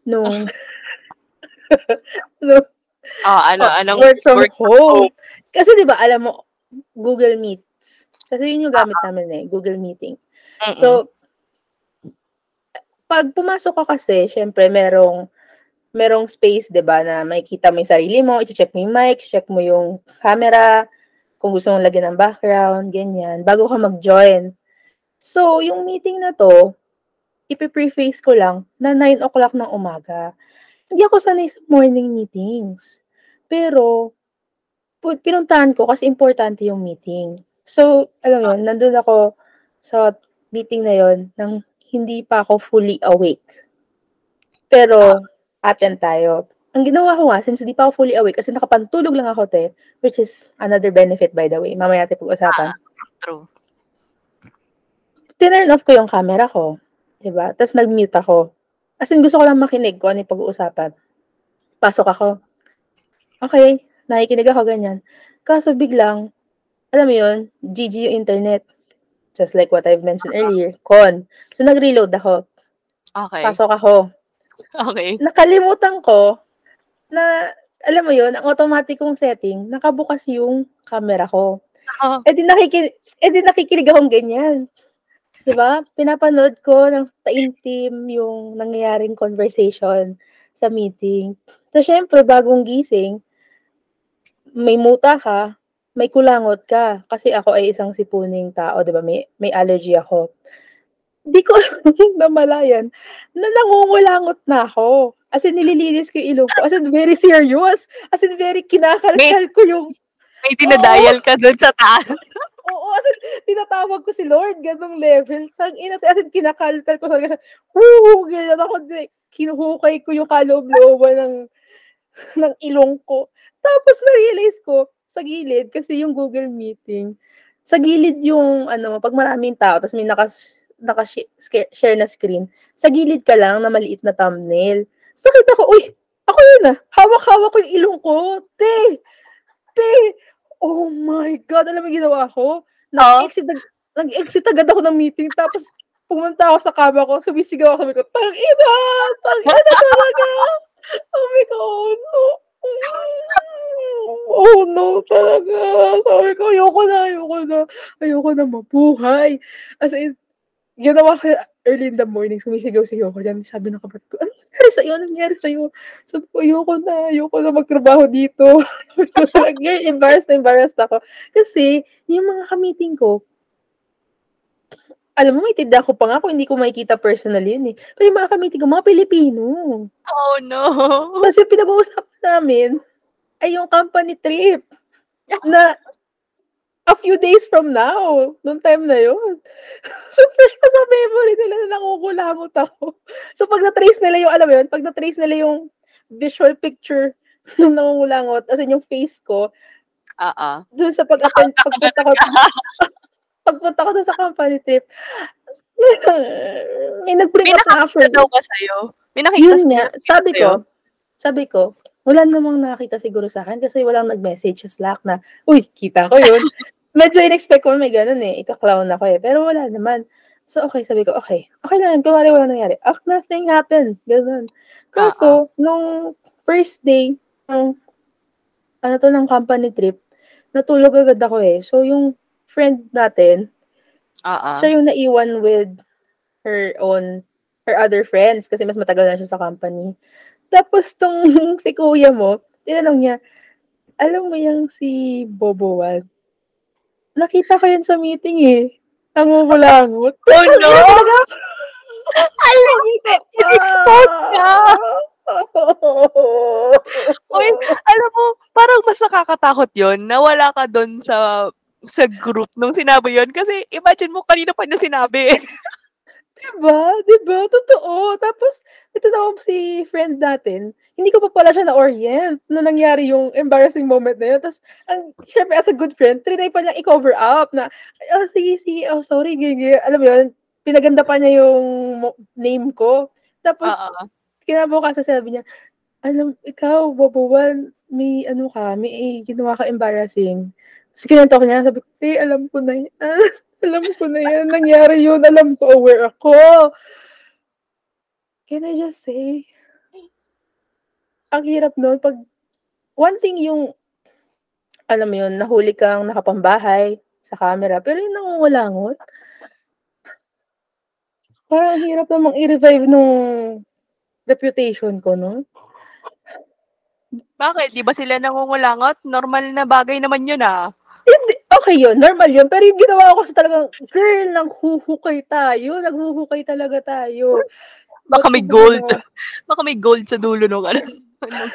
nung [laughs] nung Oh, ano oh, anong work from work home. home? Kasi 'di ba alam mo, Google Meets. Kasi yun yung gamit Oo. namin, eh, Google Meeting. Mm. So 'pag pumasok ka kasi siyempre merong merong space 'di ba, na makikita mo yung sarili mo, iche-check mo yung mic, check mo yung camera, kung gusto mong lagyan ng background, ganyan, bago ka mag-join. So, yung meeting na 'to, ipe-preface ko lang na 9:00 ng umaga. Hindi ako sanay sa morning meetings. Pero, pinuntahan ko kasi importante yung meeting. So, alam mo yun, nandun ako sa meeting na yun ng hindi pa ako fully awake. Pero, attend tayo. Ang ginawa ko nga, since di pa ako fully awake kasi nakapantulog lang ako 'te, which is another benefit by the way, mamaya natin pag-usapan. Ah, true. Tinurn off ko yung camera ko, 'di ba, ta's nag-mute ako. As in gusto ko lang makinig kung ano yung pag-uusapan. Pasok ako. Okey, nakikinig ako ganyan. Kaso biglang, alam mo yun, GG yung internet. Just like what I've mentioned earlier, con. So, nag-reload ako. Okey. Pasok ako. Okey. Nakalimutan ko na, alam mo yun, ang automatic kong setting, nakabukas yung camera ko. Oo. Eh, di nakiki eh, di nakikinig akong ganyan. 'Di ba, pinapanood ko ng taimtim yung nangyayaring conversation sa meeting. Ta's siyempre bagong gising may muta ka, may kulangot ka, kasi ako ay isang sipuning tao 'di ba, may may allergy ako. Di ko [laughs] namalayan na nangungulangot na ako. As in nililinis ko yung ilong ko, as in very serious, as in very kinakalkal ko yung may dina-dial ka dun sa taas. [laughs] Oo, as in tinatawag ko si Lord, ganong level. Tang-ina, as in kinakalkal ko talaga, "Woo!" ganyan ako di hinuhukay ko yung kaloob-looban ng ng ilong ko. Tapos na-realize ko, sa gilid kasi yung Google Meeting, sa gilid yung ano, 'pag maraming tao ta's may nakas naka-shi ske share na screen, sa gilid ka lang na maliit na thumbnail. Ta's nakita ko, "Uy, ako yun, ah." Hawak-hawak ko yung ilong ko, "Te, te!" Oh my God, alam mo ginawa ko? Oh? Nag-exit ag nag-exit agad ako ng meeting tapos pumunta ako sa kama ko, sumisigaw ako, sabi ko, "Tang-ina, tang-ina talaga." Sabi ko, "Oh no, oh no talaga." Sabi ko, "Ayoko na, ayoko na, ayoko na mabuhay." As in, ginawa ko early in the morning, sumisigaw-sigaw ako diyan, sabi ng kapatid ko, "Anong nangyari sa'yo, anong nangyari sa'yo?" Sabi ko, "Ayoko na, ayoko na magtrabaho dito." [laughs] Girl, embarrassed na embarrassed ako. Kasi yung mga ka-meeting ko alam mo maintindihan ko pa nga kung hindi ko makikita personally yun, eh. Pero yung mga ka-meeting ko mga Pilipino. Oh, no. Yung pinag-uusapan namin ay yung company trip [laughs] na a few days from now, nung time na yun. [laughs] So, pa sa memory nila na nangungulangot ako. So, 'pag na-trace nila yung alam mo yun, 'pag na-trace nila yung visual picture [laughs] nung nangungulangot, as in yung face ko Oo. dun sa pag-attend pagpunta ko pagpunta ko sa company trip, may nag-bring May up na nakakita actually. daw ba sa'yo? May nakita Yun may nga, sabi ko sabi ko, wala namang nakakita siguro sa'kin kasi walang nag-message sa Slack na, "Uy, kita ko yun." [laughs] Medyo in-expect ko may gano'n, eh, ika-clown ako, eh, pero wala naman. So, okey, sabi ko, "Okey, okey lang yun kunwari walang nangyari." Act nothing happened, gano'n. Oo. Kaso nung first day ng ano 'to, ng company trip, natulog agad ako, eh. So, yung friend natin, Oo. siya yung naiwan with her own her other friends kasi mas matagal na siya sa company. Tapos 'tong [laughs] si kuya mo, tinanong niya, "Alam mo yang si Bobowan?" "Nakita ko yan sa meeting, eh, nangungulangot." Oh, no! Tangina talaga! Hala, in-expose ka. Uy, alam mo, parang mas nakakatakot 'yun na wala ka dun sa sa group nung sinabi 'yun kasi imagine mo kanina pa niya sinabi, [laughs] eh. 'Di ba, 'di ba, totoo. Tapos ito naman si friend natin, hindi ko pa pala siya na-orient na nangyari yung embarrassing moment na yun ta's ang siyempre as a good friend triny pa niyang i-cover up na, "Oh, sige, sige, oh, sorry," ganyan, alam mo yun, pinaganda pa niya yung name ko. Tapos Oo. kinabukasan sinabi niya, "Alam ikaw bobohan, may ano ka, may ginawa kang embarrassing." Ta's kinuwento ko niya sabi ko, "Te, alam ko na yan, [laughs] alam ko na yan, nangyari yun, alam ko, aware ako." Can I just say ang hirap nun 'pag one thing yung alam mo yun, nahuli kang nakapambahay sa camera, pero yung nangungulangot parang ang hirap namang i-revive nung reputation ko nun. Bakit, 'di ba sila nangungulangot? Normal na bagay naman yun, ah. Hindi okey yun, normal yun, pero yung ginawa ko kasi talagang, "Girl, naghuhukay tayo, naghuhukay talaga tayo." Baka may gold, [laughs] baka may gold sa dulo nung ano,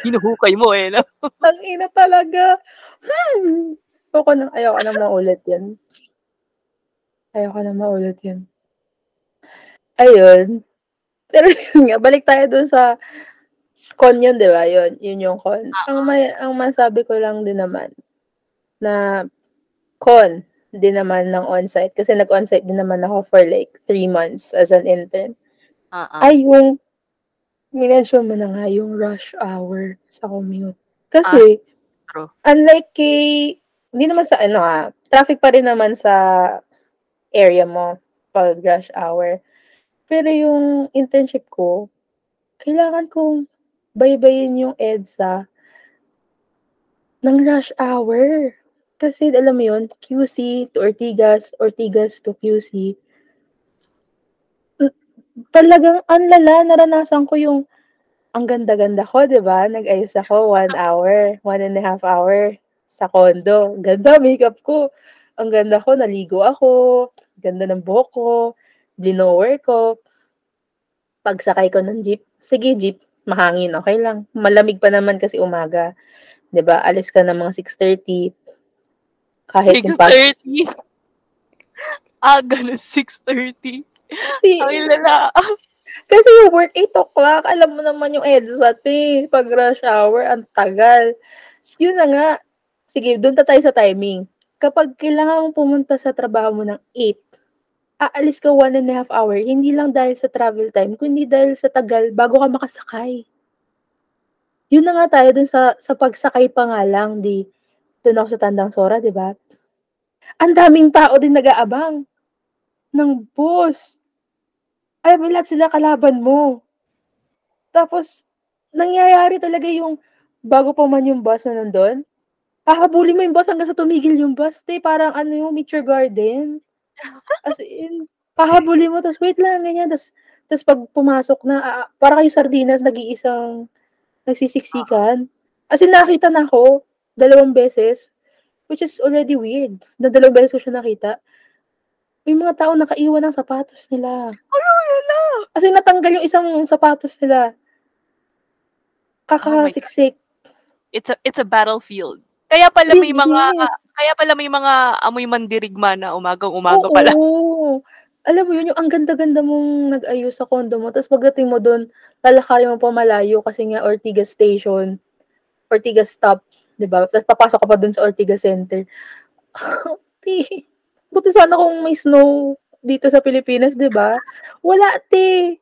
hinuhukay mo, eh, 'no? Ang ina talaga, hmm, ayoko na ayoko na maulit yun. Ayoko na maulit yun. Ayun, pero [laughs] yun nga, balik tayo dun sa con yun, 'di ba, yun, yun yung con. Ang may ang masabi ko lang din naman na con din naman ng onsite kasi nag-onsite din naman ako for like 3 months as an intern, Oo. ay yung minention mo na nga yung rush hour sa commute. Kasi true. unlike kay hindi naman sa ano, ah, traffic pa rin naman sa area mo 'pag rush hour. Pero yung internship ko, kailangan kong baybayin yung EDSA ng rush hour. Kasi alam mo yun, QC to Ortigas, Ortigas to QC. Talagang ang lala, naranasan ko yung ang ganda-ganda ko, 'di ba, nag-ayos ako 1 hour, 1 1/2 hour sa condo, ganda makeup ko, ang ganda ko, naligo ako, ganda ng buhok ko, blinower ko. Pagsakay ko ng jeep, sige jeep, mahangin, okey lang, malamig pa naman kasi umaga, ba, alis ka ng mga 6:30. Kahit six yung pas thirty? Aga ng 6:30, Kasi ang lala. kasi yung work 8:00, alam mo naman yung EDSA, te, 'pag rush hour ang tagal. Yun na nga, sige dun na tayo sa timing, kapag kailangan mong pumunta sa trabaho mo ng 8, aalis ka 1 1/2 hour, hindi lang dahil sa travel time kundi dahil sa tagal bago ka makasakay. Yun na nga tayo dun sa sa pagsakay pa nga lang, 'di dun ako sa Tandang Sora, 'di ba? Ang daming tao din nag-aabang ng bus. Alam mo lahat sila kalaban mo. Tapos nangyayari talaga yung bago pa man yung bus na nandun, hahabulin mo yung bus hanggang sa tumigil yung bus, te, parang ano yung Meteor Garden. As in, hahabulin mo ta's, "Wait lang," ganyan, ta's ta's 'pag pumasok na, ah, para kayong sardinas nag-iisang nagsisiksikan. As in nakita na ako, 2 beses, which is already weird na 2 beses ko siya nakita. May mga taong nakaiwan ng sapatos nila. Hala, hala. As in natanggal yung isang sapatos nila. Oh. Kakasiksik. It's a it's a battlefield. Kaya pala may mga kaya pala may mga amoy mandirigma na umagang-umaga pala. Oo, alam mo yun, yung ang ganda-ganda mong nag-ayos sa condo mo ta's pagdating mo dun, lalakarin mo pa malayo kasi nga Ortigas station, Ortigas stop, 'di ba, ta's papasok ka pa dun sa Ortigas Center. [laughs] Te, buti sana kung may snow dito sa Pilipinas, 'di ba? Wala, te.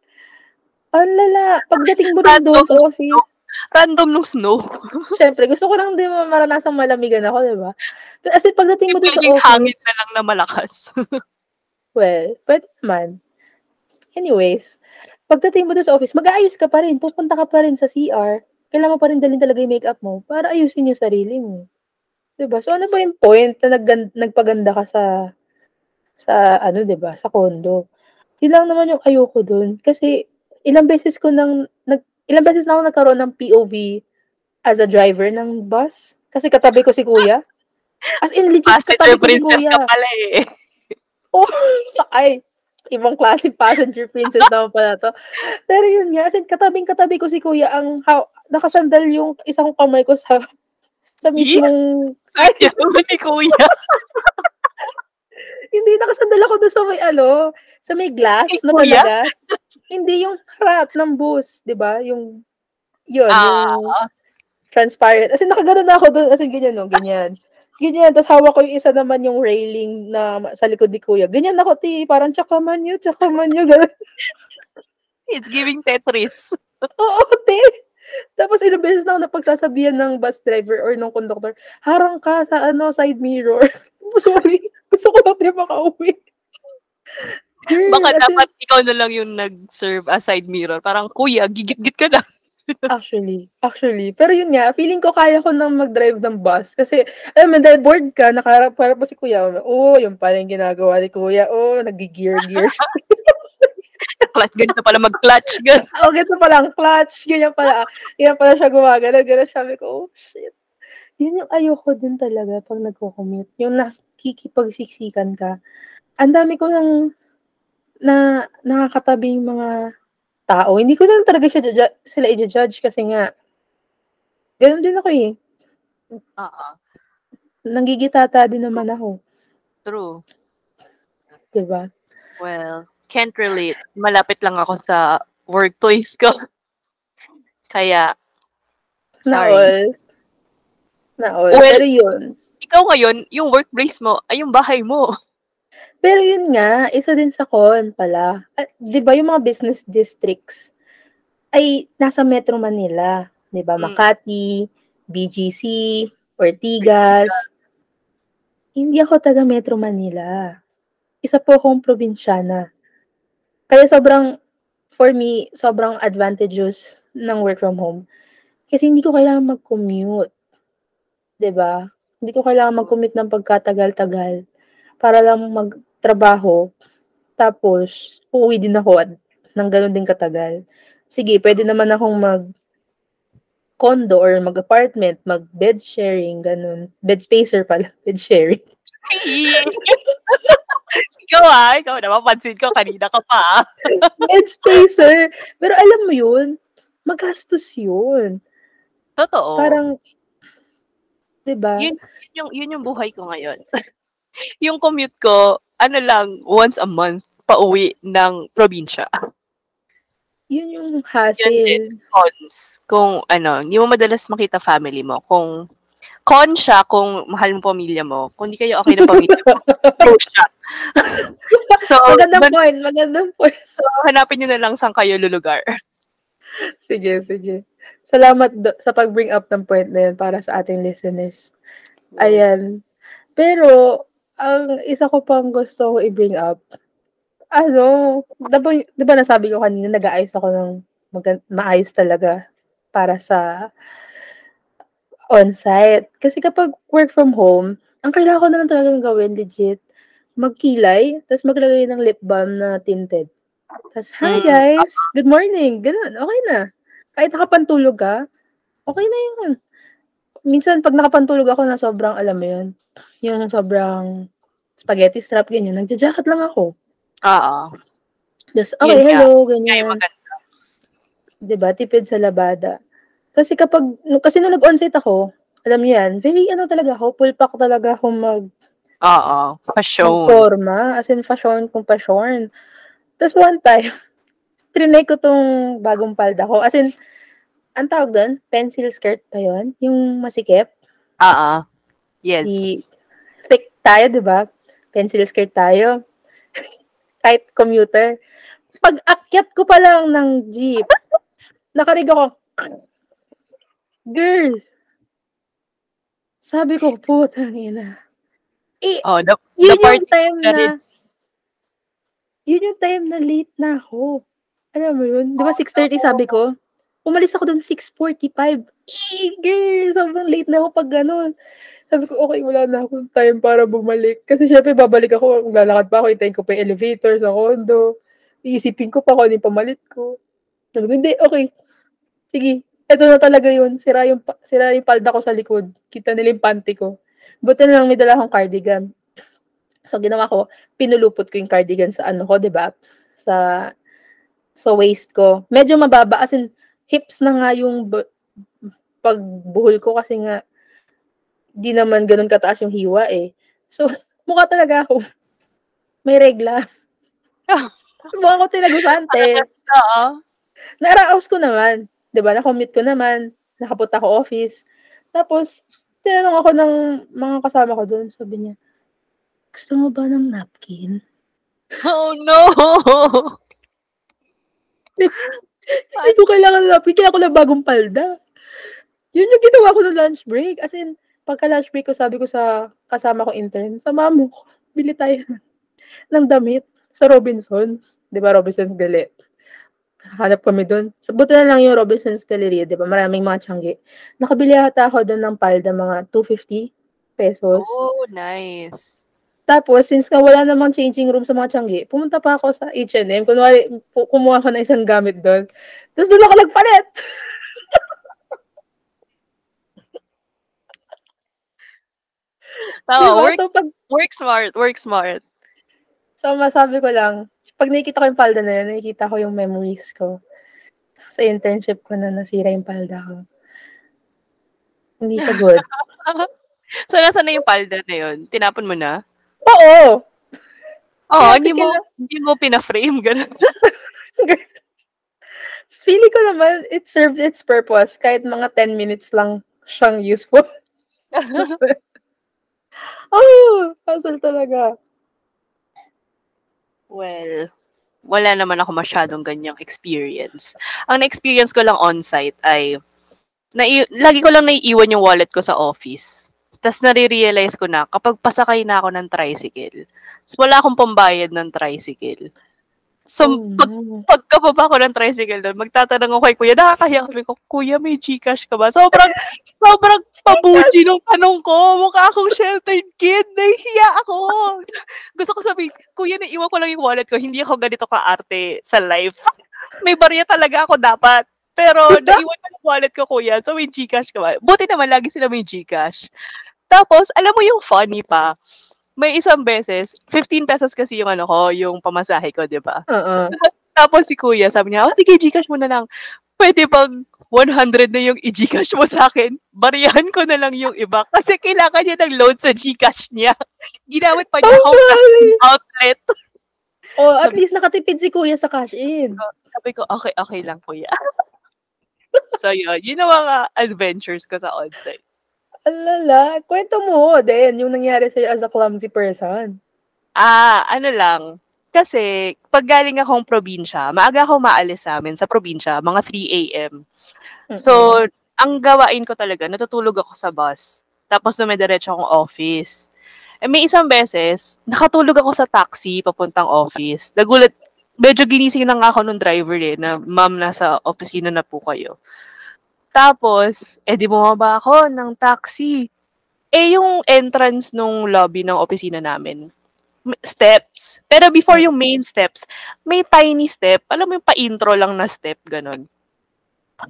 Ang lala, pagdating mo rin Random sa office random nung snow. [laughs] Siyempre gusto ko lang din ma maranasang malamiguan ako, 'di ba? As in pagdating mo dun sa Simpleng hangin office na lang na malakas. [laughs] Well, puwede naman. Anyways, pagdating mo dun sa office mag-aayos ka pa rin, pupunta ka pa rin sa CR, kailangan mo pa rin dalhin talaga yung makeup mo para ayusin yung sarili mo, 'di ba? So, ano ba yung point na naggan nagpaganda ka sa sa ano, 'di ba, sa condo? Yun lang naman yung ayoko dun kasi ilang beses ko ng nag ilang beses na ako nagkaroon ng POV as a driver ng bus, kasi katabi ko si kuya. As in legit Passenger katabi ko si princess ka kuya. pala, eh. [laughs] Oo, sakay. ibang klaseng passenger princess naman pala 'to. Pero yun nga, as in katabing-katabi ko si kuya ang how nakasandal yung isang kamay ko sa sa mismong ay naman ni kuya. [laughs] Hindi, nakasandal ako dun sa may ano, sa may glass Kay na kuya? talaga. Hindi yung harap ng bus, 'di ba? Yung yun, Ah, yung transparent. As in nakagano'n na ako dun, as in ganyan 'no, ganyan. Ganyan, tas hawak ko yung isa naman yung railing na sa likod ni kuya. Ganyan ako, "Ti, parang Chakamanyo, Chakamanyo," gano'n. [laughs] It's giving Tetris. Oo, te. Tapos ilang beses na ako napagsasabihan ng bus driver or nung conductor, "Harang ka sa ano, side mirror." [laughs] Sorry, gusto ko lang din makauwi. Girl, Baka as in dapat ikaw na lang yung nag-serve as side mirror, parang, "Kuya, gigit-git ka na." [laughs] Actually, actually. Pero yun nga, feeling ko kaya ko ng mag-drive ng bus kasi alam mo dahil bored ka, nakaharap-harap mo si kuya, "Oh, yun pala yung ginagawa ni kuya, oh, naggi-gear-gear siya." [laughs] Clutch, ganito pala mag-clutch, [laughs] Oh, ganito pala ang clutch, ganyan pala ganyan pala siya gumagano, gano'n. Sabi ko, "Oh, shit." Yun yung ayoko din talaga 'pag nagco-commute, yung nakikipagsiksikan ka. Ang dami ko ng na nakakatabing mga tao, hindi ko na talaga siya ju sila iju-judge kasi nga gano'n din ako, eh. Oo. Nanggigitata din naman ako. True. 'Di ba? Well, can't relate. Malapit lang ako sa workplace ko. Kaya sorry. all. Na all, Well pero yun. ikaw ngayon, yung workplace mo ay yung bahay mo. Pero yun nga, isa din sa con pala. At 'di ba yung mga business districts ay nasa Metro Manila, 'di ba? Hmm. Makati, BGC, Ortigas. Hindi ako taga Metro Manila. Isa po akong probinsyana. Kaya sobrang for me, sobrang advantageous ng work from home. Kasi hindi ko kailangan mag-commute. ba? Hindi ko kailangan mag-commute ng pagkatagal-tagal para lang magtrabaho, tapos uuwi din ako at ng gano'n din katagal. Sige, puwede naman akong mag-condo or mag-apartment, mag-bed sharing, gano'n. Bed spacer pala, [laughs] bed sharing. [laughs] Ikaw, ah, ikaw napapansin ko kanina ka pa, ah. Bed spacer. Pero alam mo yun, magastos yun. Totoo. Parang 'di ba? Yun yun yung yun yung buhay ko ngayon. [laughs] Yung commute ko, ano lang, once a month pauwi ng probinsya. Yun yung Yun din, hassle. cons. Kung ano, hindi mo madalas makita family mo. Kung con siya kung mahal mo pamilya mo. Kung di kayo okey ng pamilya mo, [laughs] pro siya. [laughs] So, Magandang man point, magandang point. [laughs] so hanapin niyo na lang saan kayo lulugar. Sige, sige. Salamat do sa pag-bring up ng point na yun para sa ating listeners. Ayan. Pero, ang isa ko pang gusto ko i-bring up, ano, 'di ba 'di ba nasabi ko kanina nag-aayos ako ng magan maayos talaga para sa on-site. Kasi kapag work from home, ang kailangan ko na lang talagang gawin legit, magkilay, ta's maglagay ng lip balm na tinted. Ta's, "Hi Hmm, guys, good morning," gano'n, okey na. Kahit nakapantulog ka, okey na yun. Minsan 'pag nakapantulog ako na sobrang alam mo yun, yung sobrang spaghetti strap ganyan, nagja-jacket lang ako. Oo. Ta's, Yun "Okey, nga. hello," Yun nga yung ganyan. maganda. 'Di ba, tipid sa labada. Kasi kapag kasi nung nag-onsite ako, alam niyo yan, very ano talaga ako, full pack talaga ako mag Oo, pa-shown. magporma, as in fasyón kung fasyón. Ta's one time, [laughs] triny ko 'tong bagong palda ko, as in, anong tawag dun, pencil skirt ba yun, yung masikip? Oo. Yes. Di thick tayo 'di ba, pencil skirt tayo. [laughs] Kahit commuter. Pag-akyat ko pa lang ng jeep, naka-rig ako. Girl. Sabi ko, putang ina. Eh, Oh, the the yun part yung time na na rin yun yung time na late na ako. Alam mo yun, 'di ba 6:30 sabi ko? Umalis ako dun 6:45. Eh, girl, sobrang late na ako 'pag gano'n. Sabi ko, "Okey, wala na akong time para bumalik." Kasi siyempre babalik ako, maglalakad pa ako, hintayin ko pa yung elevator sa condo. Iisipin ko pa kung ano yung pamalit ko. Sabi ko, "Hindi, okey. Sige, eto na talaga yun." Sira yung pa sira yung palda ko sa likod, kita nila yung panty ko. Buti na lang may dala akong cardigan. So, ginawa ko, pinulupot ko yung cardigan sa ano ko, 'di ba? Sa sa waist ko. Medyo mababa as in hips na nga yung bu pagbuhol ko kasi nga di naman gano'n kataas yung hiwa, eh. So, [laughs] mukha talaga ako may regla. [laughs] Mukha akong tinagusante. Oo. Naraos ko naman, 'di ba, na-commute ko naman, nakapunta ako office. Tapos tinanong ako ng mga kasama ko dun, sabi niya, "Gusto mo ba ng napkin?" Oh, no! Hindi ko kailangan ng napkin, kailangan ko ng bagong palda. Yun yung ginawa ko nung lunch break, as in pagka-lunch break ko sabi ko sa kasama kong intern, "Samahan mo ko, bili tayo [laughs] ng damit sa Robinsons." 'Di ba Robinsons gali. Hanap kami. So, buti na lang yung Robinsons Galleria, 'di ba, maraming mga tiyangge. Nakabili ata ako dun ng palda mga ₱250. Oh, nice. Tapos since nga wala namang changing room sa mga tiyangge, pumunta pa ako sa H&M. Kunwari ku kumuha ako ng isang gamit dun. Tapos dun ako nagpalit. [laughs] Oo, 'Di ba? work So, pag work smart, work smart. So, masabi ko lang, 'pag nakikita ko yung palda na yun, nakikita ko yung memories ko. Sa internship ko na nasira yung palda ko. Hindi siya good. [laughs] So, nasaan na yung palda na yun? Tinapon mo na? Oo. Oo, Kaya hindi mo hindi mo pina-frame, gano'n? [laughs] Feeling ko naman it served its purpose kahit mga 10 minutes lang siyang useful. [laughs] Oh, hassle talaga. Well, wala naman ako masyadong ganyang experience. Ang na-experience ko lang on-site ay nai lagi ko lang naiiwan yung wallet ko sa office. Tas nare-realize ko na kapag pasakay na ako ng tricycle, wala akong pambayad ng tricycle. So, Oh, pag pagkababa ko ng tricycle dun, magtatanong ako kay kuya, nakakahiya sabi ko, "Kuya, may GCash ka ba?" Sobrang [laughs] sobrang pabuji nung tanong ko. Mukha akong sheltered kid, nahihiya ako. [laughs] Gusto ko sabihin, "Kuya, naiwan ko lang yung wallet ko, hindi ako ganito kaarte sa life. [laughs] May barya talaga ako dapat. Pero naiwan ko yung wallet ko, kuya, so may GCash ka ba?" Buti naman lagi sila may GCash. Tapos alam mo yung funny pa, may isang beses, ₱15 kasi yung ano ko, yung pamasahe ko, 'di ba? Oo. [laughs] Tapos si kuya sabi niya, "Oh, sige GCash mo na lang. Puwede bang 100 na yung i-GCash mo sa'kin? Baryahan ko na lang yung iba." Kasi kailangan niya ng load sa GCash niya. Ginamit pa niya galing. outlet. Oh, at Sabi least nakatipid si kuya sa cash in. So, sabi ko, "Okey, okey lang kuya." [laughs] So yun, yun ang mga adventures ko sa on-site. Ang lala. Kuwento mo din yung nangyari sa'yo as a clumsy person. Ah, ano lang, kasi 'pag galing akong probinsya, maaga akong maalis sa'min sa probinsya, mga 3 AM. So, Mm. ang gawain ko talaga natutulog ako sa bus, tapos dumidiretso akong office. Eh, may isang beses, nakatulog ako sa taxi papuntang office. Nagulat medyo ginising na nga ako nung driver, eh, na, "Ma'am, nasa opisina na po kayo." Tapos, eh, di bumaba ako ng taxi. Eh, yung entrance nung lobby ng opisina namin, steps. Pero before yung main steps, may tiny step. Alam mo yung pa-intro lang na step, gano'n.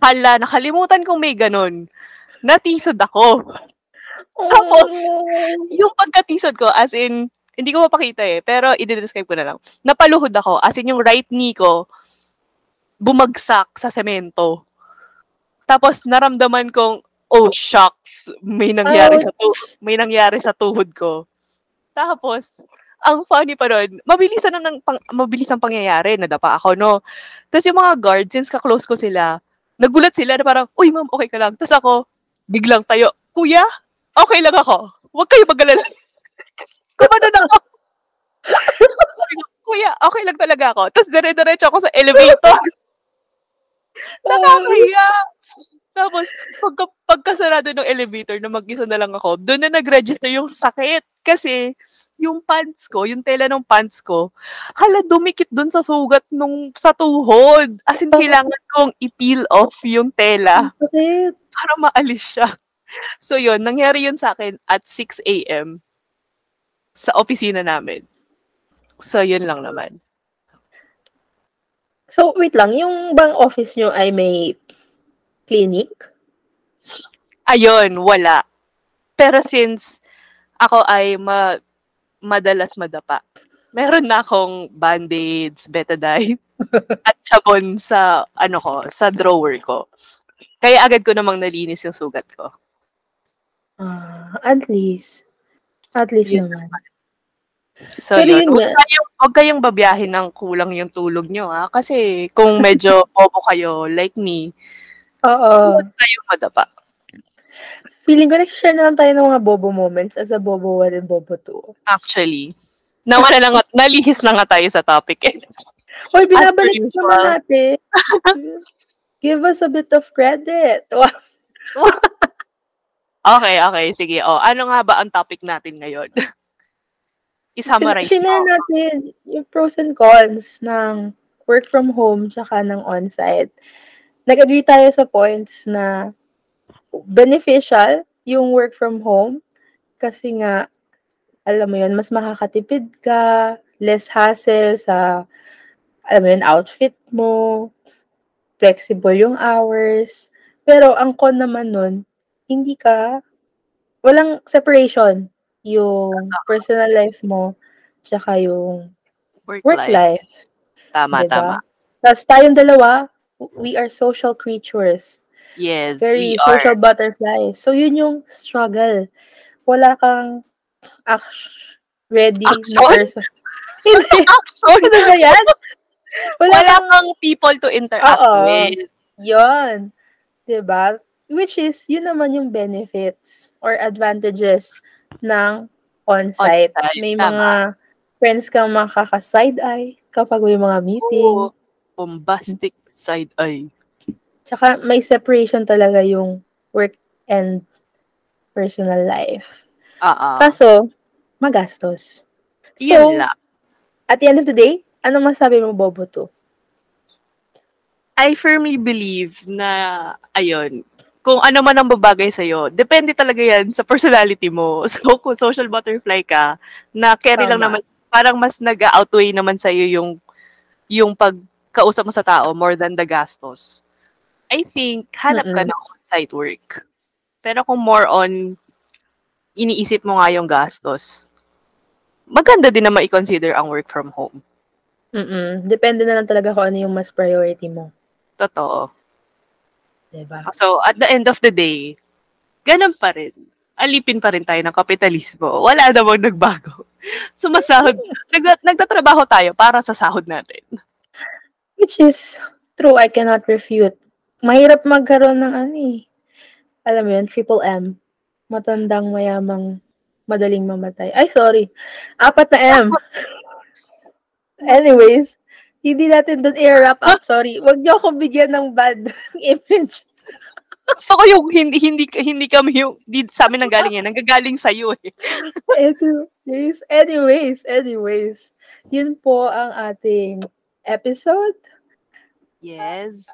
Hala, nakalimutan kong may gano'n. Natisod ako. Tapos, Oh. yung pagkatisod ko, as in, hindi ko mapakita, eh, pero ide-describe ko na lang. Napaluhod ako, as in yung right knee ko, bumagsak sa semento. Tapos naramdaman kong, "Oh, shucks, may nangyari sa tu may nangyari sa tuhod ko." Tapos, ang funny pa nun, mabilisan na ng pang mabilis ang pangyayari, nadapa ako 'no. Ta's yung mga guard, since ka-close ko sila, nagulat sila na parang, "Uy ma'am, okey ka lang?" Ta's ako, biglang tayo, "Kuya, okey lang ako. Huwag kayong mag-alala." [laughs] Gumanon ako. [laughs] "Kuya, okey lang talaga ako." Ta's dire-diretso ako sa elevator. [laughs] [laughs] Nakakahiya. [laughs] Tapos pagka pagkasarado ng elevator na mag-isa na lang ako, dun na nag-register yung sakit. Kasi yung pants ko, yung tela ng pants ko, hala dumikit dun sa sugat nung sa tuhod. As in kailangan kong i-peel off yung tela sakit. para maalis siya. [laughs] So yun, nangyari yun sa'kin at 6 AM sa opisina namin. So yun lang naman. So, wait lang, yung bang office niyo ay may clinic? Ayun, wala. Pero since ako ay ma madalas madapa. Meron na akong band-aids, betadine, [laughs] at sabon sa, ano ko, sa drawer ko. Kaya agad ko namang nalinis yung sugat ko. Ah, at least. At least Yun naman. So, Pero yun. yun Huwag kayong, huwag kayong babiyahin ng kulang yung tulog nyo, ha? Kasi kung medyo [laughs] bobo kayo, like me, Oo. huwag kayong madapa. Feeling ko nag-share na lang tayo ng mga bobo moments as a bobo 1 and bobo 2. Actually. Naman na nga, [laughs] nalihis na nga tayo sa topic. Eh. [laughs] Hoy, binabalik naman natin. Give us a bit of credit. Okay, okay. Sige. O, ano nga ba ang topic natin ngayon? I-summarize Shinare mo. natin yung pros and cons ng work from home tsaka ng on-site. Nag-agree tayo sa points na beneficial yung work from home kasi nga, alam mo yun, mas makakatipid ka, less hassle sa, alam mo yun, outfit mo, flexible yung hours. Pero ang con naman nun, hindi ka, walang separation yung personal life mo tsaka yung Work, work life. life. Tama, diba? tama. Tapos tayong dalawa, we are social creatures. Yes, Very we are. social butterflies. So, yun yung struggle. Wala kang act- ready na Action? person. [laughs] Hindi. Ano ba yan? Wala, Wala kang, kang people to interact Oo. with. yun. Diba? Which is, yun naman yung benefits or advantages ng on-site. On-site, May tama. mga friends kang makaka-side eye kapag may mga meeting. Oo. Bombastic side eye. Tsaka may separation talaga yung work and personal life. Ah, ah. Kaso, magastos. Yan So, lang. at the end of the day, ano masabi mo, Bobo, to? I firmly believe na, ayun, kung ano man ang babagay sa'yo, depende talaga yan sa personality mo. [laughs] So, kung social butterfly ka, na carry lang Tama. naman, parang mas nag-outweigh naman sa'yo yung, yung pagkausap mo sa tao more than the gastos. I think, hanap ka Mm-mm. ng on-site work. Pero kung more on, iniisip mo nga yung gastos, maganda din na ma-consider ang work from home. Mm-mm. Depende na lang talaga kung ano yung mas priority mo. Totoo. Diba? So, at the end of the day, ganun pa rin. Alipin pa rin tayo ng kapitalismo. Wala namang nagbago. [laughs] Sumasahod. Nag, nagtatrabaho tayo para sa sahod natin. Which is true, I cannot refute. Mahirap magkaroon ng ano eh. Alam mo yun, triple M. Matandang, mayamang, madaling mamatay. Ay, sorry. Apat na M. Anyways, hindi natin doon i-wrap up. Sorry. Huwag niyo akong bigyan ng bad [laughs] image. Gusto ko yung hindi, hindi, hindi kami yung, di, sa amin nang galing yan. Nanggagaling sa'yo eh. [laughs] Anyways, anyways, anyways. Yun po ang ating episode Yes.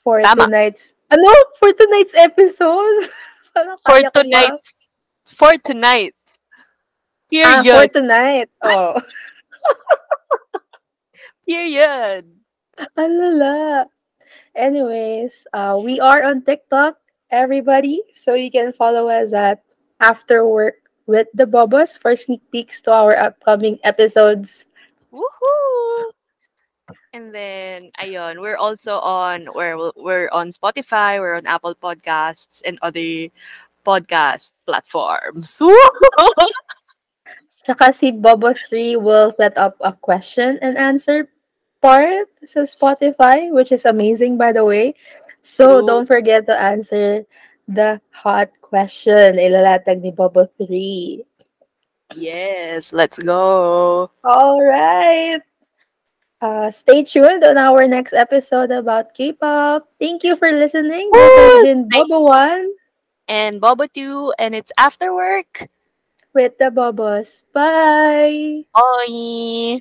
for Tama. tonight's, ano? For tonight's episode? [laughs] Sana For tonight. For tonight. Ah, Period. for tonight. Oh. Period. Alala. Anyways, uh, we are on TikTok, everybody. So you can follow us at After Work with the Bobos for sneak peeks to our upcoming episodes. Woohoo! And then, ayun, we're also on, we're, we're on Spotify, we're on Apple Podcasts, and other podcast platforms. Tsaka [laughs] si Bobo3 will set up a question and answer part sa Spotify, which is amazing, by the way. So don't forget to answer the hot question. Ilalatag ni Bobo3. Yes, let's go. All right. Uh, stay tuned on our next episode about K-pop. Thank you for listening. This has been Bobo One And Bobo 2, and it's after work. with the Bobos. Bye. Bye!